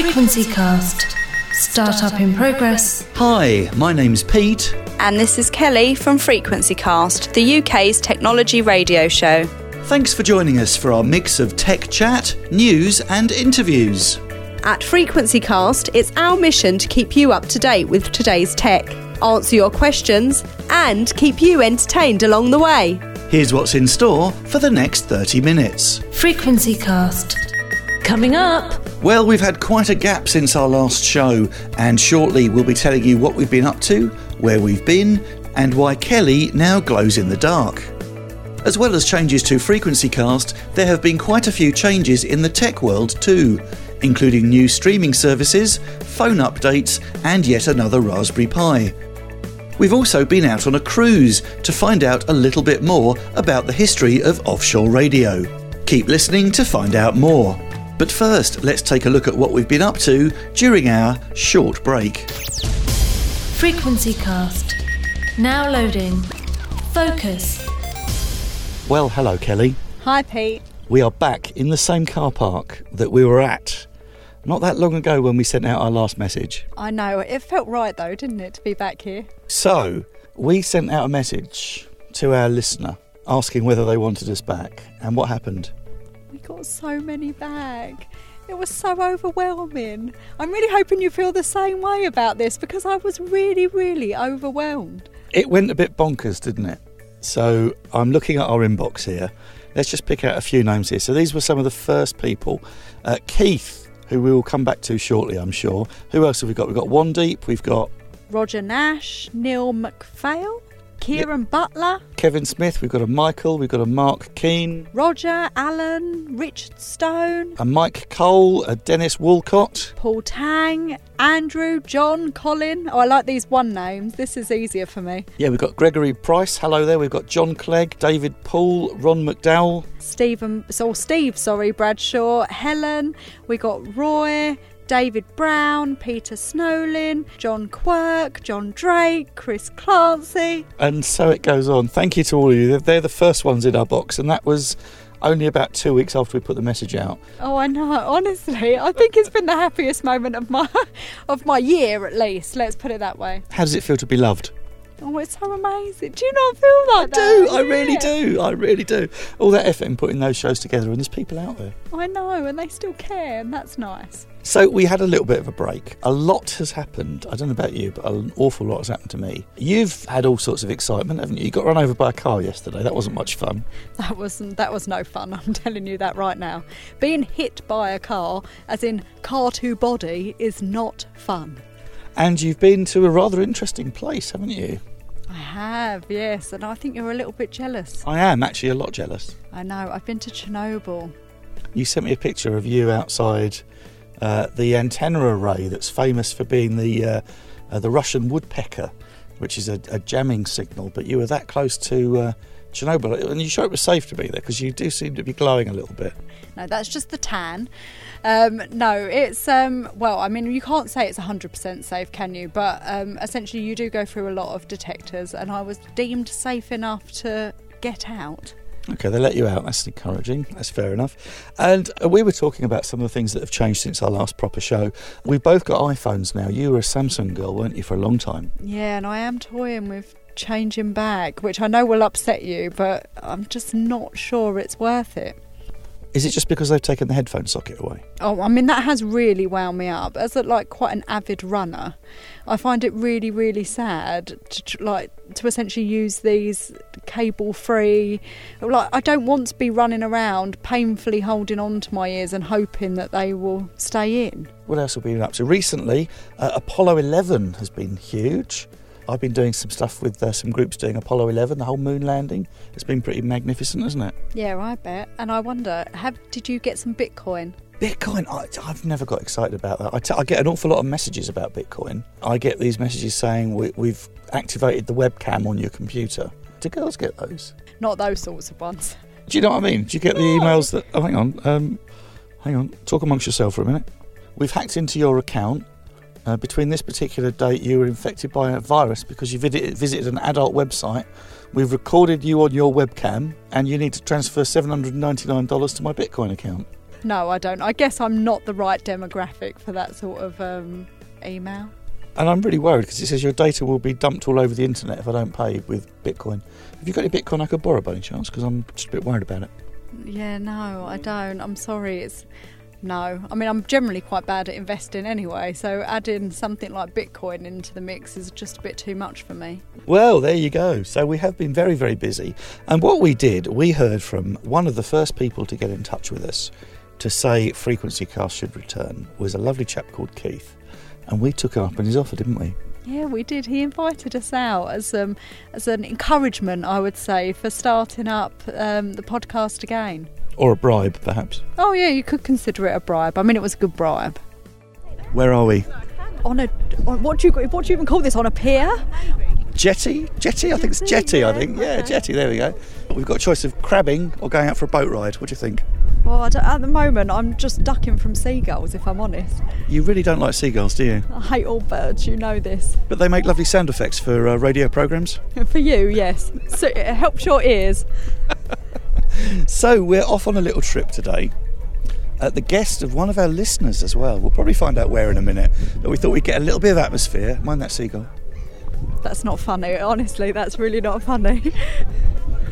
Frequency Cast. Startup in progress. Hi, my name's Pete. And this is Kelly from Frequency Cast, the UK's technology radio show. Thanks for joining us for our mix of tech chat, news, and interviews. At Frequency Cast, it's our mission to keep you up to date with today's tech, answer your questions, and keep you entertained along the way. Here's what's in store for the next 30 minutes. Frequency Cast. Coming up. Well, we've had quite a gap since our last show, and shortly we'll be telling you what we've been up to, where we've been, and why Kelly now glows in the dark. As well as changes to Frequency Cast, there have been quite a few changes in the tech world too, including new streaming services, phone updates, and yet another Raspberry Pi. We've also been out on a cruise to find out a little bit more about the history of offshore radio. Keep listening to find out more. But first, let's take a look at what we've been up to during our short break. Frequency Cast. Now loading. Focus. Well, hello, Kelly. Hi, Pete. We are back in the same car park that we were at not that long ago when we sent out our last message. I know. It felt right, though, didn't it, to be back here? So, we sent out a message to our listener asking whether they wanted us back. And what happened? Got so many back. It was so overwhelming. I'm really hoping you feel the same way about this because I was really, really overwhelmed. It went a bit bonkers, didn't it? So I'm looking at our inbox here. Let's just pick out a few names here. So these were some of the first people. Uh, Keith, who we will come back to shortly, I'm sure. Who else have we got? We've got One Deep, we've got Roger Nash, Neil McPhail, Kieran yep. Butler, Kevin Smith, we've got a Michael, we've got a Mark Keane, Roger Allen, Richard Stone, a Mike Cole, a Dennis Walcott, Paul Tang, Andrew, John, Colin. Oh, I like these one names. This is easier for me. Yeah, we've got Gregory Price. Hello there. We've got John Clegg, David Poole, Ron McDowell, Stephen. So Steve, sorry, Bradshaw, Helen. We got Roy. David Brown, Peter Snowlin, John Quirk, John Drake, Chris Clancy. And so it goes on. Thank you to all of you. They're the first ones in our box, and that was only about two weeks after we put the message out. Oh, I know. Honestly, I think it's been the happiest moment of my of my year, at least. Let's put it that way. How does it feel to be loved? Oh, it's so amazing. Do you not feel that? I do. I really do. I really do. All that effort in putting those shows together, and there's people out there. I know, and they still care, and that's nice. So we had a little bit of a break. A lot has happened. I don't know about you, but an awful lot has happened to me. You've had all sorts of excitement, haven't you? You got run over by a car yesterday. That wasn't much fun. That wasn't. That was no fun. I'm telling you that right now. Being hit by a car, as in car to body, is not fun. And you've been to a rather interesting place, haven't you? I have, yes, and I think you're a little bit jealous. I am actually a lot jealous. I know. I've been to Chernobyl. You sent me a picture of you outside uh, the antenna array that's famous for being the uh, uh, the Russian woodpecker, which is a, a, jamming signal. But you were that close to uh, Chernobyl, and you sure it was safe to be there because you do seem to be glowing a little bit. No, that's just the tan. Um, no, it's um, well, I mean, you can't say it's 100% safe, can you? But um, essentially, you do go through a lot of detectors, and I was deemed safe enough to get out. Okay, they let you out. That's encouraging. That's fair enough. And uh, we were talking about some of the things that have changed since our last proper show. We've both got iPhones now. You were a Samsung girl, weren't you, for a long time? Yeah, and I am toying with changing back, which I know will upset you, but I'm just not sure it's worth it. Is it just because they've taken the headphone socket away? Oh, I mean that has really wound me up. As a, like quite an avid runner, I find it really, really sad to like to essentially use these cable-free. Like I don't want to be running around painfully holding on to my ears and hoping that they will stay in. What else have we been up to recently? Uh, Apollo 11 has been huge. I've been doing some stuff with uh, some groups doing Apollo 11, the whole moon landing. It's been pretty magnificent, hasn't it? Yeah, I bet. And I wonder, have did you get some Bitcoin? Bitcoin, I, have never got excited about that. I, t- I get an awful lot of messages about Bitcoin. I get these messages saying we, we've activated the webcam on your computer. Do girls get those? Not those sorts of ones. Do you know what I mean? Do you get the emails that? Oh, hang on, um, hang on. Talk amongst yourself for a minute. We've hacked into your account uh, between this particular date, you were infected by a virus because you visited an adult website. We've recorded you on your webcam, and you need to transfer $799 to my Bitcoin account. No, I don't. I guess I'm not the right demographic for that sort of um, email. And I'm really worried because it says your data will be dumped all over the internet if I don't pay with Bitcoin. Have you got any Bitcoin I could borrow by any chance? Because I'm just a bit worried about it. Yeah, no, I don't. I'm sorry. It's no. I mean, I'm generally quite bad at investing anyway, so adding something like Bitcoin into the mix is just a bit too much for me. Well, there you go. So we have been very, very busy. And what we did, we heard from one of the first people to get in touch with us to say Frequency Cast should return was a lovely chap called Keith. And we took him up on his offer, didn't we? Yeah, we did. He invited us out as um, as an encouragement, I would say, for starting up um, the podcast again. Or a bribe, perhaps. Oh yeah, you could consider it a bribe. I mean, it was a good bribe. Where are we? On a on, what do you what do you even call this? On a pier? Jetty? Jetty? I think it's jetty, I think. Yeah, jetty, there we go. We've got a choice of crabbing or going out for a boat ride. What do you think? Well, I at the moment, I'm just ducking from seagulls, if I'm honest. You really don't like seagulls, do you? I hate all birds. You know this. But they make lovely sound effects for uh, radio programmes. For you, yes. So it helps your ears. So we're off on a little trip today. At the guest of one of our listeners as well. We'll probably find out where in a minute. But we thought we'd get a little bit of atmosphere. Mind that seagull. That's not funny. Honestly, that's really not funny.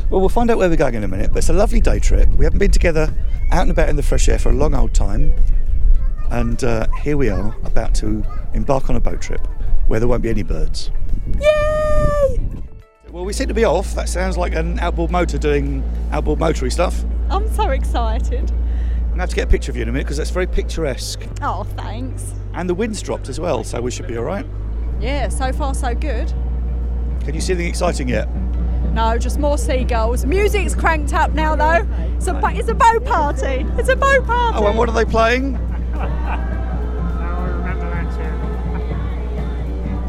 Well, we'll find out where we're going in a minute. But it's a lovely day trip. We haven't been together out and about in the fresh air for a long old time. And uh, here we are, about to embark on a boat trip where there won't be any birds. Yay! Well, we seem to be off. That sounds like an outboard motor doing outboard motory stuff. I'm so excited. I'm going to have to get a picture of you in a minute because that's very picturesque. Oh, thanks. And the wind's dropped as well, so we should be all right. Yeah, so far so good. Can you see anything exciting yet? No, just more seagulls. Music's cranked up now, though. It's a, bo- it's a boat party. It's a boat party. Oh, and what are they playing?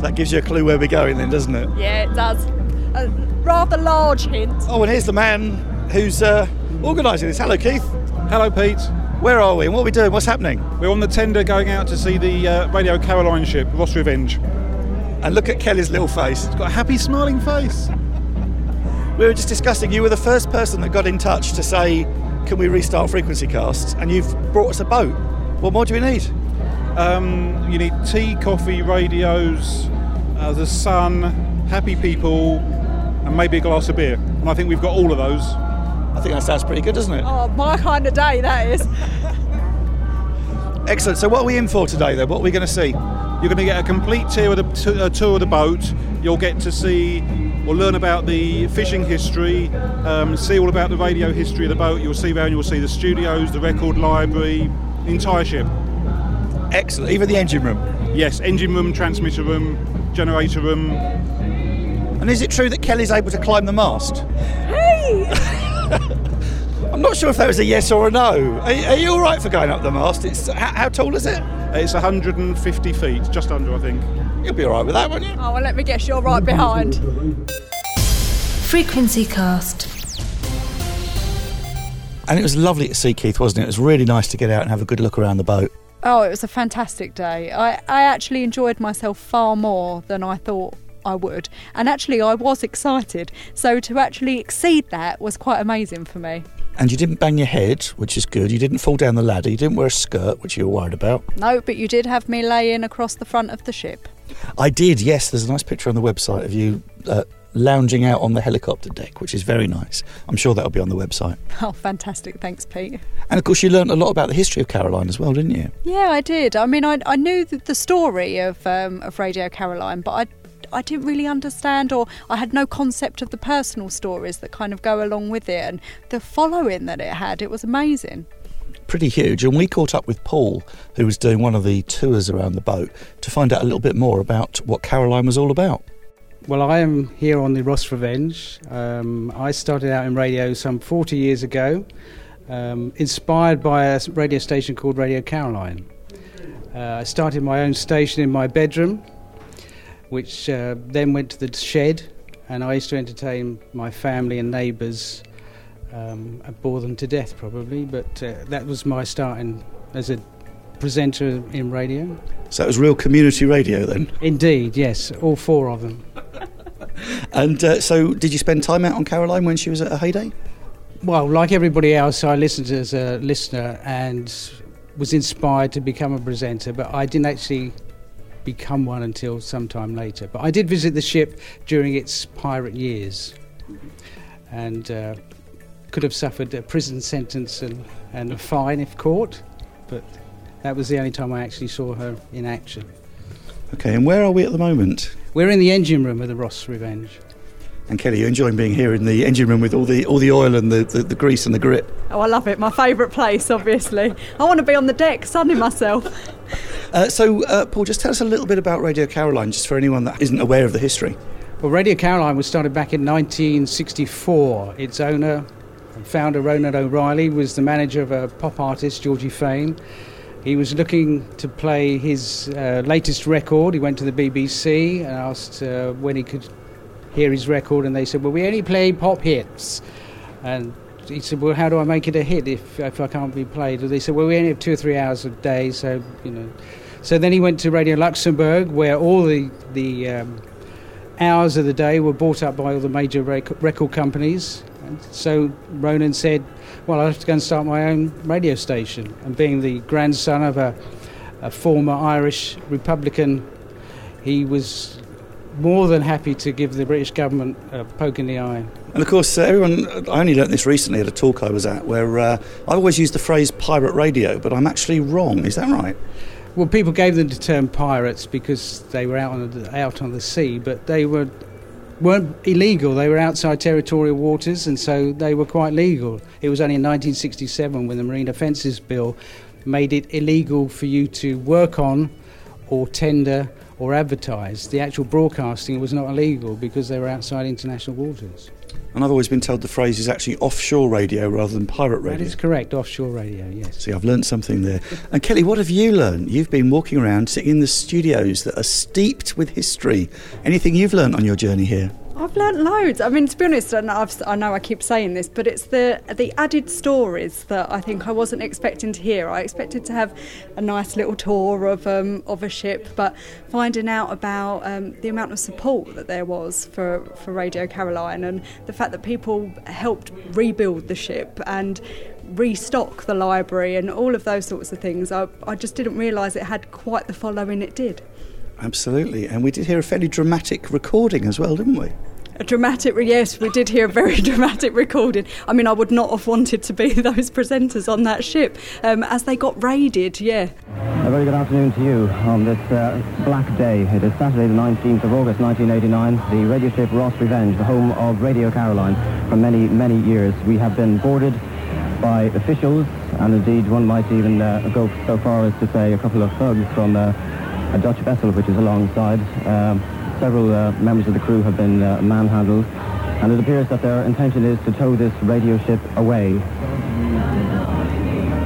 That gives you a clue where we're going then, doesn't it? Yeah, it does. A rather large hint. Oh, and here's the man who's uh, organising this. Hello, Keith. Hello, Pete. Where are we and what are we doing? What's happening? We're on the tender going out to see the uh, Radio Caroline ship, Ross Revenge. And look at Kelly's little face. It's got a happy, smiling face. We were just discussing, you were the first person that got in touch to say, can we restart Frequency casts? And you've brought us a boat. What more do we need? Um, you need tea, coffee, radios, uh, the sun, happy people, and maybe a glass of beer. And I think we've got all of those. I think that sounds pretty good, doesn't it? Oh, my kind of day, that is. Excellent. So, what are we in for today, then? What are we going to see? You're going to get a complete tour of the, t- uh, tour of the boat. You'll get to see or learn about the fishing history, um, see all about the radio history of the boat. You'll see around, you'll see the studios, the record library, the entire ship. Excellent. Even the engine room. Yes, engine room, transmitter room, generator room. And is it true that Kelly's able to climb the mast? Hey! I'm not sure if that was a yes or a no. Are, are you all right for going up the mast? It's how, how tall is it? It's 150 feet, just under, I think. You'll be all right with that, won't you? Oh, well, let me guess, you're right behind. Frequency Cast. And it was lovely to see Keith, wasn't it? It was really nice to get out and have a good look around the boat. Oh, it was a fantastic day. I, I actually enjoyed myself far more than I thought I would. And actually, I was excited. So to actually exceed that was quite amazing for me. And you didn't bang your head, which is good. You didn't fall down the ladder. You didn't wear a skirt, which you were worried about. No, but you did have me laying across the front of the ship. I did, yes. There's a nice picture on the website of you uh, lounging out on the helicopter deck, which is very nice. I'm sure that'll be on the website. Oh, fantastic. Thanks, Pete. And of course, you learned a lot about the history of Caroline as well, didn't you? Yeah, I did. I mean, I, I knew the, story of, um, of Radio Caroline, but I, I didn't really understand or I had no concept of the personal stories that kind of go along with it and the following that it had. It was amazing. Pretty huge. And we caught up with Paul, who was doing one of the tours around the boat, to find out a little bit more about what Caroline was all about. Well, I am here on the Ross Revenge. Um, I started out in radio some 40 years ago, um, inspired by a radio station called Radio Caroline. Uh, I started my own station in my bedroom, which uh, then went to the shed, and I used to entertain my family and neighbours. Um, I bore them to death, probably, but uh, that was my start in, as a presenter in radio. So it was real community radio then. Indeed, yes, all four of them. And uh, so, did you spend time out on Caroline when she was at her heyday? Well, like everybody else, I listened as a listener and was inspired to become a presenter, but I didn't actually become one until sometime later. But I did visit the ship during its pirate years and uh, could have suffered a prison sentence and, and a fine if caught, but that was the only time I actually saw her in action. Okay, and where are we at the moment? We're in the engine room of the Ross Revenge. And Kelly, you're enjoying being here in the engine room with all the all the oil and the, the, the grease and the grit. Oh, I love it. My favourite place, obviously. I want to be on the deck, sunning myself. Uh, so, uh, Paul, just tell us a little bit about Radio Caroline, just for anyone that isn't aware of the history. Well, Radio Caroline was started back in 1964. Its owner and founder, Ronan O'Rahilly, was the manager of a pop artist, Georgie Fame. He was looking to play his uh, latest record. He went to the BBC and asked uh, when he could hear his record, and they said, "Well, we only play pop hits." And he said, "Well, how do I make it a hit if if I can't be played?" And they said, "Well, we only have two or three hours a day, so you know." So then he went to Radio Luxembourg, where all the the um, hours of the day were bought up by all the major rec- record companies. And so Ronan said, "Well, I have to go and start my own radio station." And being the grandson of a, a former Irish Republican, he was more than happy to give the British government a poke in the eye. And of course, uh, everyone, I only learnt this recently at a talk I was at where uh, I always use the phrase pirate radio, but I'm actually wrong. Is that right? Well, people gave them the term pirates because they were out on the, out on the sea, but they were weren't illegal. They were outside territorial waters, and so they were quite legal. It was only in 1967 when the Marine Offences Bill made it illegal for you to work on or tender or advertise. The actual broadcasting was not illegal because they were outside international waters. And I've always been told the phrase is actually offshore radio rather than pirate radio. That is correct, offshore radio, yes. See, I've learned something there. And Kelly, what have you learned? You've been walking around, sitting in the studios that are steeped with history. Anything you've learned on your journey here? I've learnt loads. I mean, to be honest, and I've, I know I keep saying this, but it's the the added stories that I think I wasn't expecting to hear. I expected to have a nice little tour of um, of a ship, but finding out about um, the amount of support that there was for, for Radio Caroline and the fact that people helped rebuild the ship and restock the library and all of those sorts of things, I, I just didn't realise it had quite the following it did. Absolutely. And we did hear a fairly dramatic recording as well, didn't we? A dramatic, yes, we did hear a very dramatic recording. I mean, I would not have wanted to be those presenters on that ship um, as they got raided, yeah. A very good afternoon to you on this uh, black day. It is Saturday, the 19th of August, 1989. The radio ship Ross Revenge, the home of Radio Caroline for many, many years. We have been boarded by officials, and indeed one might even uh, go so far as to say a couple of thugs from uh, a Dutch vessel which is alongside. Um, several uh, members of the crew have been uh, manhandled, and it appears that their intention is to tow this radio ship away.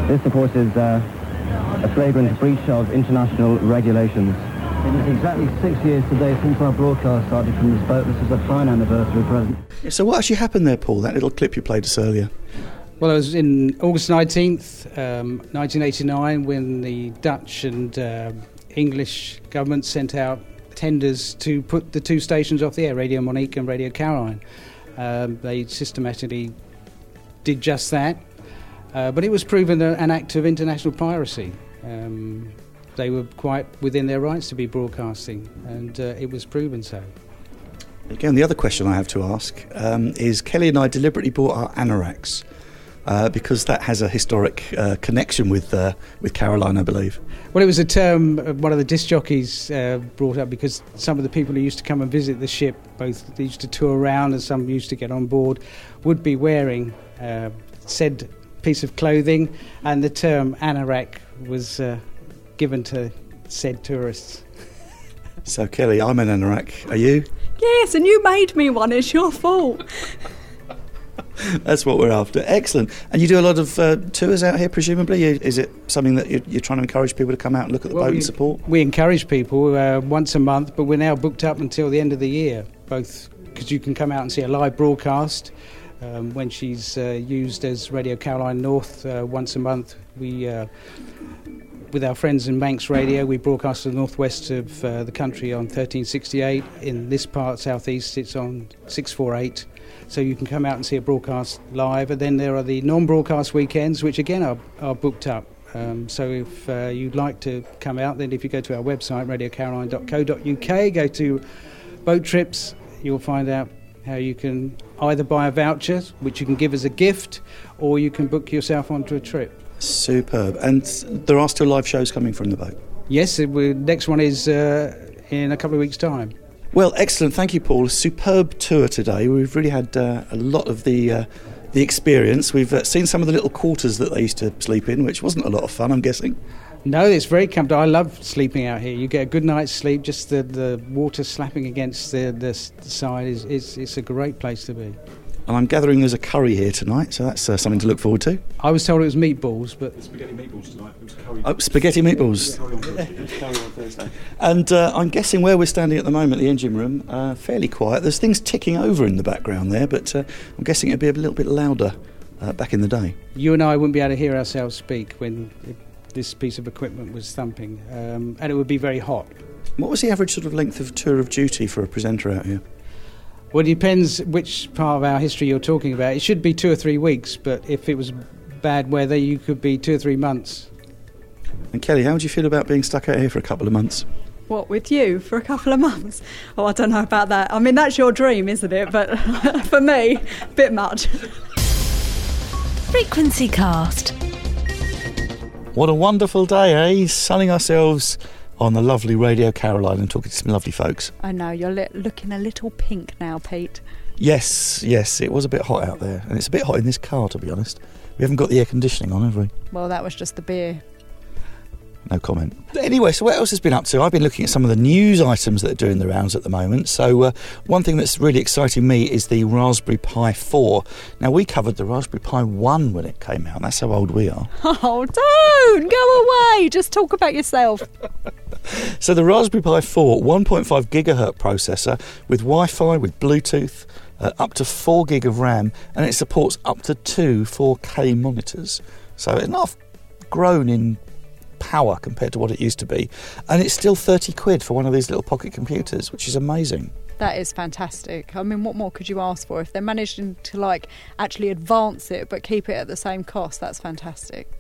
This, of course, is uh, a flagrant breach of international regulations. It is exactly six years today since our broadcast started from this boat. This is a fine anniversary present. So, what actually happened there, Paul? That little clip you played us earlier. Well, it was in August 19th, um, 1989, when the Dutch and uh, English government sent out tenders to put the two stations off the air, Radio Monique and Radio Caroline. Um, they systematically did just that, uh, but it was proven an act of international piracy. Um, they were quite within their rights to be broadcasting, and uh, it was proven so. Again, the other question I have to ask um, is Kelly and I deliberately bought our anoraks. Uh, because that has a historic uh, connection with uh, with Caroline, I believe. Well, it was a term one of the disc jockeys uh, brought up because some of the people who used to come and visit the ship, both used to tour around and some used to get on board, would be wearing uh, said piece of clothing, and the term anorak was uh, given to said tourists. So, Kelly, I'm an anorak. Are you? Yes, and you made me one. It's your fault. That's what we're after. Excellent. And you do a lot of uh, tours out here, presumably. Is it something that you're, you're, trying to encourage people to come out and look at the well, boat we, and support? We encourage people uh, once a month, but we're now booked up until the end of the year, both because you can come out and see a live broadcast. Um, when she's uh, used as Radio Caroline North uh, once a month, we uh, with our friends in Manx Radio, we broadcast to the northwest of uh, the country on 1368. In this part, southeast, it's on 648 so you can come out and see a broadcast live. And then there are the non-broadcast weekends, which again are, are booked up. Um, so if uh, you'd like to come out, then if you go to our website, radiocaroline.co.uk, go to boat trips, you'll find out how you can either buy a voucher, which you can give as a gift, or you can book yourself onto a trip. Superb. And there are still live shows coming from the boat. Yes, the next one is uh, in a couple of weeks' time. Well, excellent. Thank you, Paul. Superb tour today. We've really had uh, a lot of the uh, the experience. We've uh, seen some of the little quarters that they used to sleep in, which wasn't a lot of fun, I'm guessing. No, it's very comfortable. I love sleeping out here. You get a good night's sleep. Just the, the water slapping against the, the side is, is it's a great place to be. And I'm gathering there's a curry here tonight, so that's uh, something to look forward to. I was told it was meatballs, but Spaghetti meatballs tonight. It was curry. Oh, spaghetti meatballs. Curry on Thursday. And uh, I'm guessing where we're standing at the moment, the engine room, uh, fairly quiet. There's things ticking over in the background there, but uh, I'm guessing it'd be a little bit louder uh, back in the day. you and I wouldn't be able to hear ourselves speak when it, this piece of equipment was thumping, um, and it would be very hot. What was the average sort of length of tour of duty for a presenter out here? Well, it depends which part of our history you're talking about. It should be two or three weeks, but if it was bad weather, you could be two or three months. And Kelly, how would you feel about being stuck out here for a couple of months? What with you for a couple of months? Oh, I don't know about that. I mean, that's your dream, isn't it? But for me, a bit much. Frequency Cast. What a wonderful day, eh? Sunning ourselves on the lovely Radio Caroline and talking to some lovely folks. I know you're li- looking a little pink now, Pete. Yes, yes, it was a bit hot out there, and it's a bit hot in this car, to be honest. We haven't got the air conditioning on, have we? Well, that was just the beer. No comment. Anyway, so what else has been up to? I've been looking at some of the news items that are doing the rounds at the moment. So, uh, one thing that's really exciting me is the Raspberry Pi 4. Now, we covered the Raspberry Pi 1 when it came out. That's how old we are. Oh, don't go away. Just talk about yourself. So, the Raspberry Pi 4, 1.5 gigahertz processor with Wi Fi, with Bluetooth, uh, up to 4 gig of RAM, and it supports up to two 4K monitors. So, it's not grown in power compared to what it used to be. And it's still 30 quid for one of these little pocket computers, which is amazing. That is fantastic. I mean, what more could you ask for if they're managing to like actually advance it but keep it at the same cost? That's fantastic.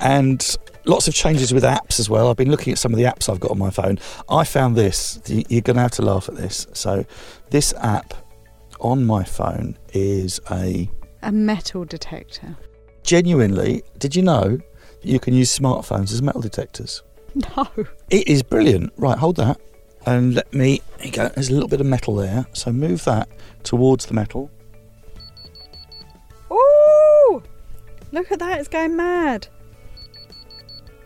And lots of changes with apps as well. I've been looking at some of the apps I've got on my phone. I found this, you're going to have to laugh at this. So, this app on my phone is a A metal detector. genuinely, did you know that you can use smartphones as metal detectors? No. It is brilliant. Right, hold that. And let me, there you go, there's a little bit of metal there. So move that towards the metal. Ooh! Look at that, it's going mad.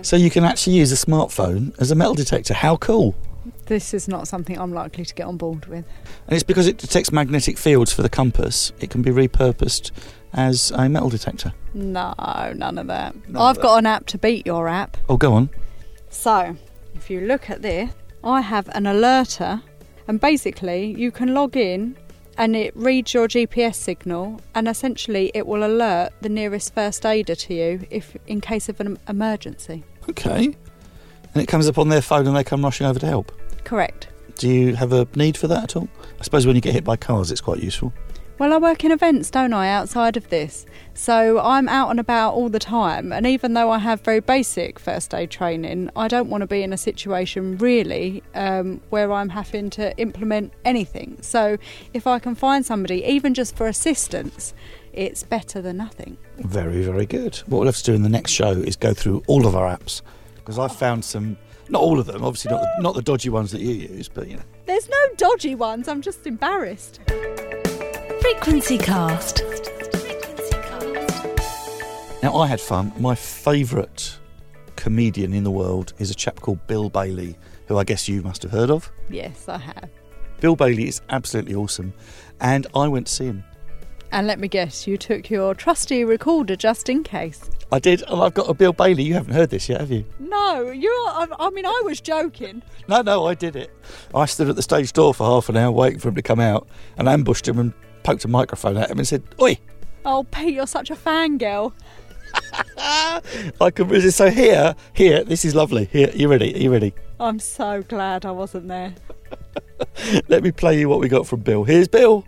So you can actually use a smartphone as a metal detector. How cool! This is not something I'm likely to get on board with. And it's because it detects magnetic fields for the compass. It can be repurposed as a metal detector. No, none of that. None I've that. got an app to beat your app. Oh, go on. So, if you look at this, I have an alerter, and basically, you can log in and it reads your GPS signal, and essentially, it will alert the nearest first aider to you if in case of an emergency. Okay. And it comes up on their phone and they come rushing over to help. Correct. Do you have a need for that at all? I suppose when you get hit by cars, it's quite useful. Well, I work in events, don't I, outside of this? So I'm out and about all the time. And even though I have very basic first aid training, I don't want to be in a situation really um, where I'm having to implement anything. So if I can find somebody, even just for assistance, it's better than nothing. Very, very good. What we'll have to do in the next show is go through all of our apps because I've found some, not all of them, obviously not the, not the dodgy ones that you use, but you know. There's no dodgy ones, I'm just embarrassed. Frequency Cast. Now, I had fun. My favourite comedian in the world is a chap called Bill Bailey, who I guess you must have heard of. Yes, I have. Bill Bailey is absolutely awesome, and I went to see him. And let me guess, you took your trusty recorder just in case. I did, and I've got a Bill Bailey. You haven't heard this yet, have you? No, you're. I, I mean, I was joking. No, no, I did it. I stood at the stage door for half an hour waiting for him to come out and ambushed him and poked a microphone at him and said, Oi! Oh, Pete, you're such a fangirl. I could resist. So here, here, this is lovely. Here, you ready? Are you ready? I'm so glad I wasn't there. Let me play you what we got from Bill. Here's Bill.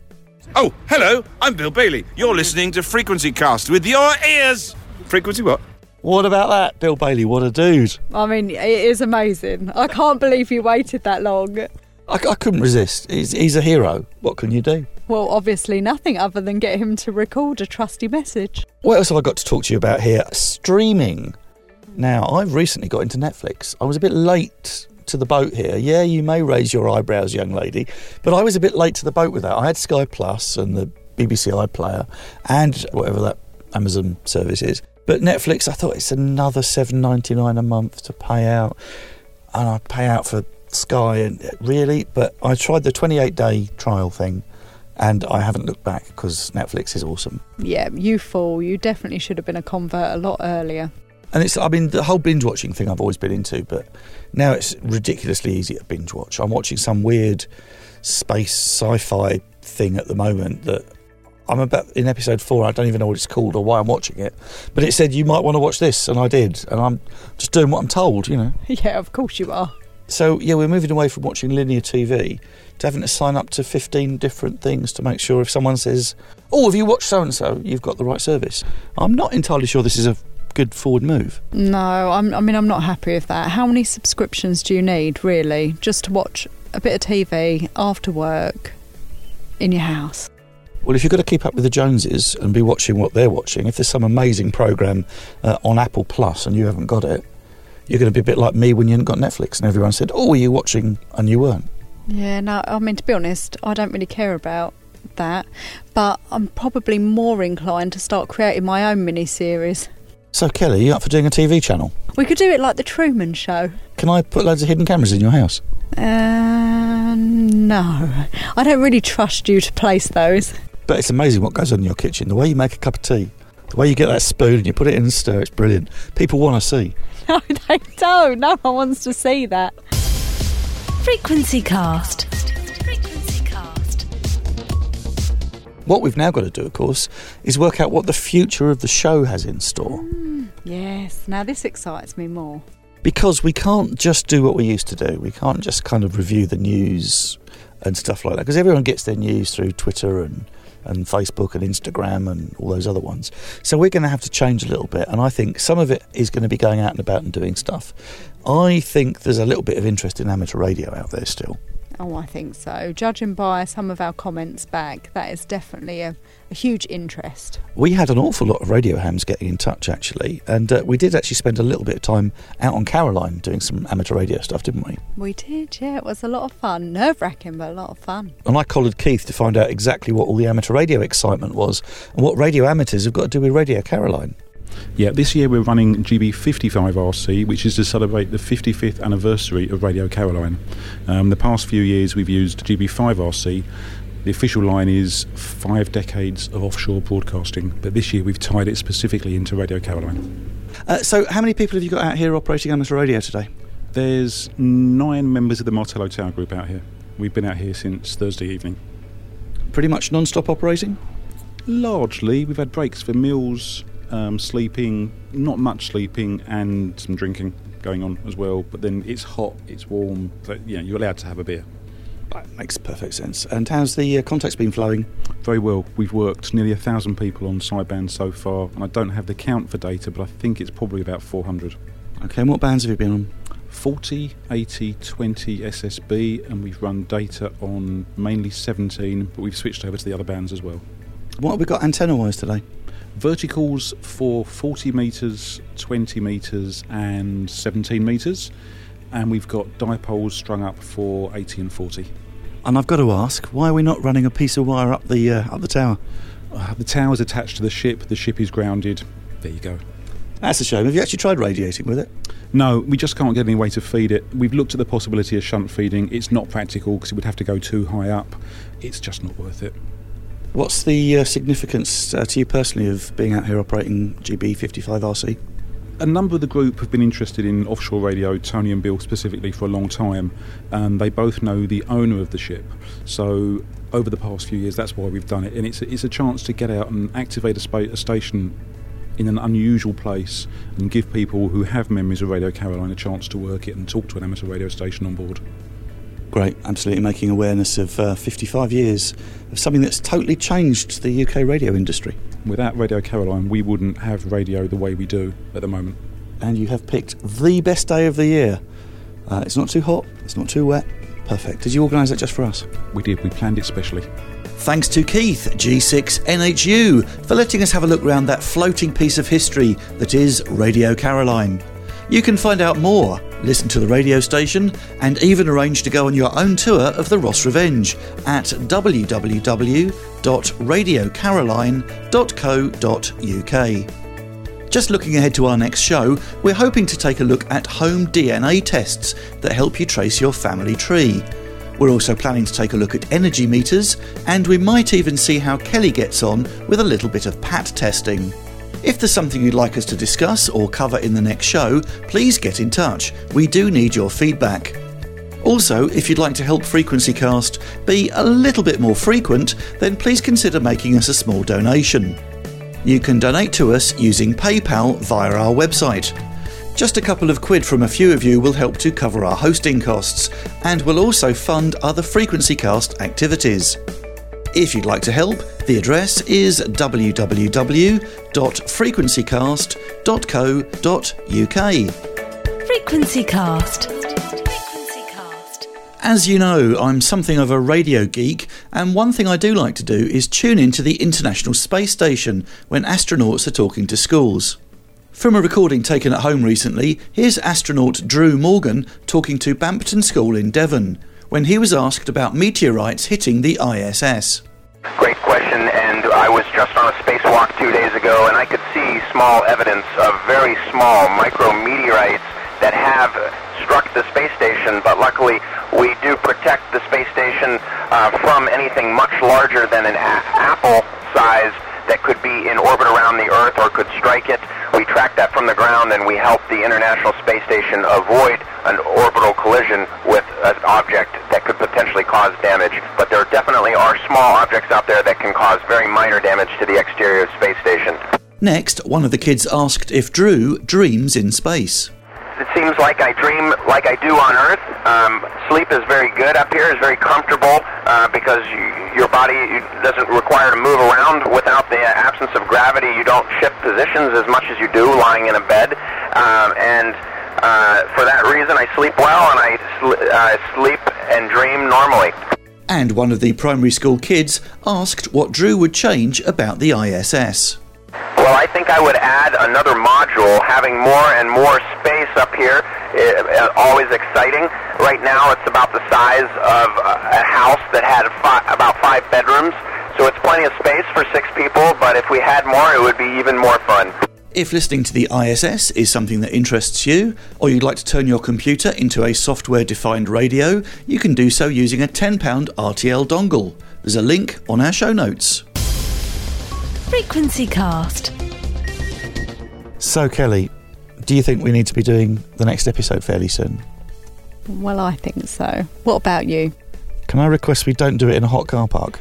Oh, hello, I'm Bill Bailey. You're listening to Frequency Cast with your ears. Frequency what? What about that, Bill Bailey? What a dude! I mean, it is amazing. I can't believe you waited that long. I, I couldn't resist. He's, he's a hero. What can you do? Well, obviously nothing other than get him to record a trusty message. What else have I got to talk to you about here? Streaming. Now, I've recently got into Netflix. I was a bit late to the boat here. Yeah, you may raise your eyebrows, young lady, but I was a bit late to the boat with that. I had Sky Plus and the BBC iPlayer and whatever that Amazon service is. But Netflix, I thought it's another seven ninety nine a month to pay out, and I pay out for Sky and really. But I tried the twenty eight day trial thing, and I haven't looked back because Netflix is awesome. Yeah, you fool. You definitely should have been a convert a lot earlier. And it's, I mean, the whole binge watching thing I've always been into, but now it's ridiculously easy to binge watch. I'm watching some weird space sci fi thing at the moment that I'm about in episode four. I don't even know what it's called or why I'm watching it, but it said you might want to watch this, and I did, and I'm just doing what I'm told, you know. Yeah, of course you are. So yeah, we're moving away from watching linear TV to having to sign up to 15 different things to make sure if someone says, "Oh, have you watched so and so?" you've got the right service. I'm not entirely sure this is a good forward move. No, I'm, I mean, I'm not happy with that. How many subscriptions do you need, really, just to watch a bit of TV after work in your house? Well, if you've got to keep up with the Joneses and be watching what they're watching, if there's some amazing program uh, on Apple Plus and you haven't got it, you're going to be a bit like me when you haven't got Netflix and everyone said, "Oh, are you watching?" and you weren't. Yeah, no, I mean, to be honest, I don't really care about that, but I'm probably more inclined to start creating my own mini series. So, Kelly, you up for doing a TV channel? We could do it like the Truman Show. Can I put loads of hidden cameras in your house? Uh, no, I don't really trust you to place those. But it's amazing what goes on in your kitchen. The way you make a cup of tea, the way you get that spoon and you put it in and stir, it's brilliant. People want to see. No, they don't. No one wants to see that. Frequency Cast. What we've now got to do, of course, is work out what the future of the show has in store. Mm, yes, now this excites me more. Because we can't just do what we used to do. We can't just kind of review the news and stuff like that. Because everyone gets their news through Twitter and, and Facebook and Instagram and all those other ones. So we're going to have to change a little bit. And I think some of it is going to be going out and about and doing stuff. I think there's a little bit of interest in amateur radio out there still. Oh, I think so. Judging by some of our comments back, that is definitely a, a huge interest. We had an awful lot of radio hams getting in touch actually, and uh, we did actually spend a little bit of time out on Caroline doing some amateur radio stuff, didn't we? We did, yeah. It was a lot of fun. Nerve wracking, but a lot of fun. And I collared Keith to find out exactly what all the amateur radio excitement was and what radio amateurs have got to do with Radio Caroline. Yeah, this year we're running GB55RC, which is to celebrate the 55th anniversary of Radio Caroline. Um, the past few years we've used GB5RC. The official line is five decades of offshore broadcasting, but this year we've tied it specifically into Radio Caroline. Uh, so, how many people have you got out here operating amateur radio today? There's nine members of the Martello Tower Group out here. We've been out here since Thursday evening. Pretty much non stop operating? Largely, we've had breaks for meals, um, sleeping, not much sleeping, and some drinking going on as well. But then it's hot, it's warm, so you know, you're allowed to have a beer. That makes perfect sense. And how's the uh, contacts been flowing? Very well. We've worked nearly a thousand people on sideband so far, and I don't have the count for data, but I think it's probably about 400. Okay, and what bands have you been on? 40, 80, 20 SSB, and we've run data on mainly 17, but we've switched over to the other bands as well. What have we got antenna wise today? Verticals for 40 metres, 20 metres, and 17 metres, and we've got dipoles strung up for 80 and 40. And I've got to ask, why are we not running a piece of wire up the uh, up the tower? Uh, the tower's attached to the ship, the ship is grounded. There you go. That's a shame. Have you actually tried radiating with it? No, we just can't get any way to feed it. We've looked at the possibility of shunt feeding. It's not practical because it would have to go too high up. It's just not worth it. What's the uh, significance uh, to you personally of being out here operating GB55RC? A number of the group have been interested in offshore radio, Tony and Bill specifically, for a long time. Um, they both know the owner of the ship. So, over the past few years, that's why we've done it. And it's a, it's a chance to get out and activate a, spa- a station in an unusual place and give people who have memories of Radio Caroline a chance to work it and talk to an amateur radio station on board. Great, absolutely making awareness of uh, 55 years of something that's totally changed the UK radio industry. Without Radio Caroline, we wouldn't have radio the way we do at the moment. And you have picked the best day of the year. Uh, it's not too hot, it's not too wet. Perfect. Did you organise that just for us? We did, we planned it specially. Thanks to Keith, G6NHU, for letting us have a look round that floating piece of history that is Radio Caroline. You can find out more, listen to the radio station, and even arrange to go on your own tour of the Ross Revenge at www.radiocaroline.co.uk. Just looking ahead to our next show, we're hoping to take a look at home DNA tests that help you trace your family tree. We're also planning to take a look at energy meters, and we might even see how Kelly gets on with a little bit of PAT testing. If there's something you'd like us to discuss or cover in the next show, please get in touch. We do need your feedback. Also, if you'd like to help Frequency Cast be a little bit more frequent, then please consider making us a small donation. You can donate to us using PayPal via our website. Just a couple of quid from a few of you will help to cover our hosting costs and will also fund other Frequency Cast activities. If you'd like to help, the address is www.frequencycast.co.uk. Frequency Cast. As you know, I'm something of a radio geek, and one thing I do like to do is tune into the International Space Station when astronauts are talking to schools. From a recording taken at home recently, here's astronaut Drew Morgan talking to Bampton School in Devon when he was asked about meteorites hitting the ISS. Great question, and I was just on a spacewalk two days ago, and I could see small evidence of very small micrometeorites that have struck the space station, but luckily we do protect the space station uh, from anything much larger than an a- apple size that could be in orbit around the Earth or could strike it. We track that from the ground and we help the International Space Station avoid an orbital collision with an object that could potentially cause damage. But there definitely are small objects out there that can cause very minor damage to the exterior of space station. Next, one of the kids asked if Drew dreams in space. It seems like I dream like I do on Earth. Um, sleep is very good up here, is very comfortable uh, because you, your body doesn't require to move around without the absence of gravity. You don't shift positions as much as you do lying in a bed. Um, and uh, for that reason, I sleep well and I sl- uh, sleep and dream normally. And one of the primary school kids asked what Drew would change about the ISS. Well, I think I would add another module, having more and more space up here. Uh, always exciting. Right now, it's about the size of a house that had fi- about five bedrooms, so it's plenty of space for six people. But if we had more, it would be even more fun. If listening to the ISS is something that interests you, or you'd like to turn your computer into a software defined radio, you can do so using a £10 RTL dongle. There's a link on our show notes. Frequency Cast. So, Kelly, do you think we need to be doing the next episode fairly soon? Well, I think so. What about you? Can I request we don't do it in a hot car park?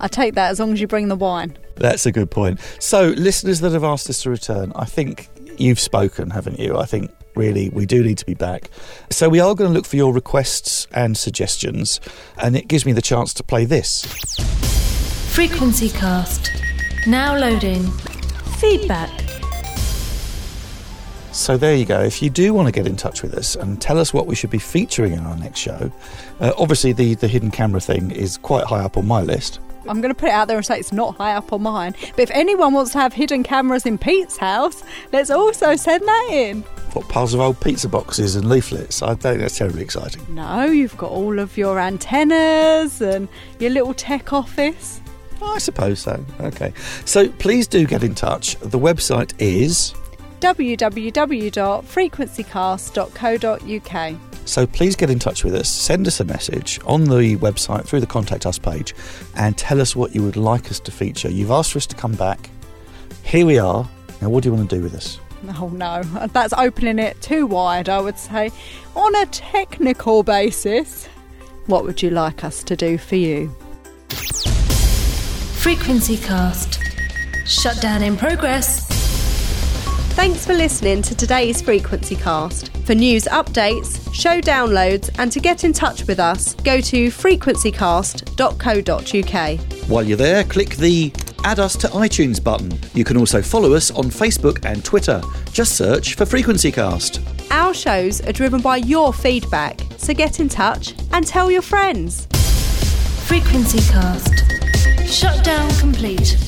I take that as long as you bring the wine. That's a good point. So, listeners that have asked us to return, I think you've spoken, haven't you? I think really we do need to be back. So, we are going to look for your requests and suggestions, and it gives me the chance to play this. Frequency Cast. Now loading. Feedback. So there you go. If you do want to get in touch with us and tell us what we should be featuring in our next show, uh, obviously the, the hidden camera thing is quite high up on my list. I'm going to put it out there and say it's not high up on mine. But if anyone wants to have hidden cameras in Pete's house, let's also send that in. What piles of old pizza boxes and leaflets? I don't think that's terribly exciting. No, you've got all of your antennas and your little tech office. Oh, I suppose so. Okay. So please do get in touch. The website is www.frequencycast.co.uk. So please get in touch with us, send us a message on the website through the Contact Us page, and tell us what you would like us to feature. You've asked for us to come back. Here we are. Now, what do you want to do with us? Oh no, that's opening it too wide, I would say. On a technical basis, what would you like us to do for you? Frequency Cast. Shutdown in progress. Thanks for listening to today's Frequency Cast. For news updates, show downloads, and to get in touch with us, go to frequencycast.co.uk. While you're there, click the Add Us to iTunes button. You can also follow us on Facebook and Twitter. Just search for Frequency Cast. Our shows are driven by your feedback, so get in touch and tell your friends. Frequency Cast. Shutdown complete.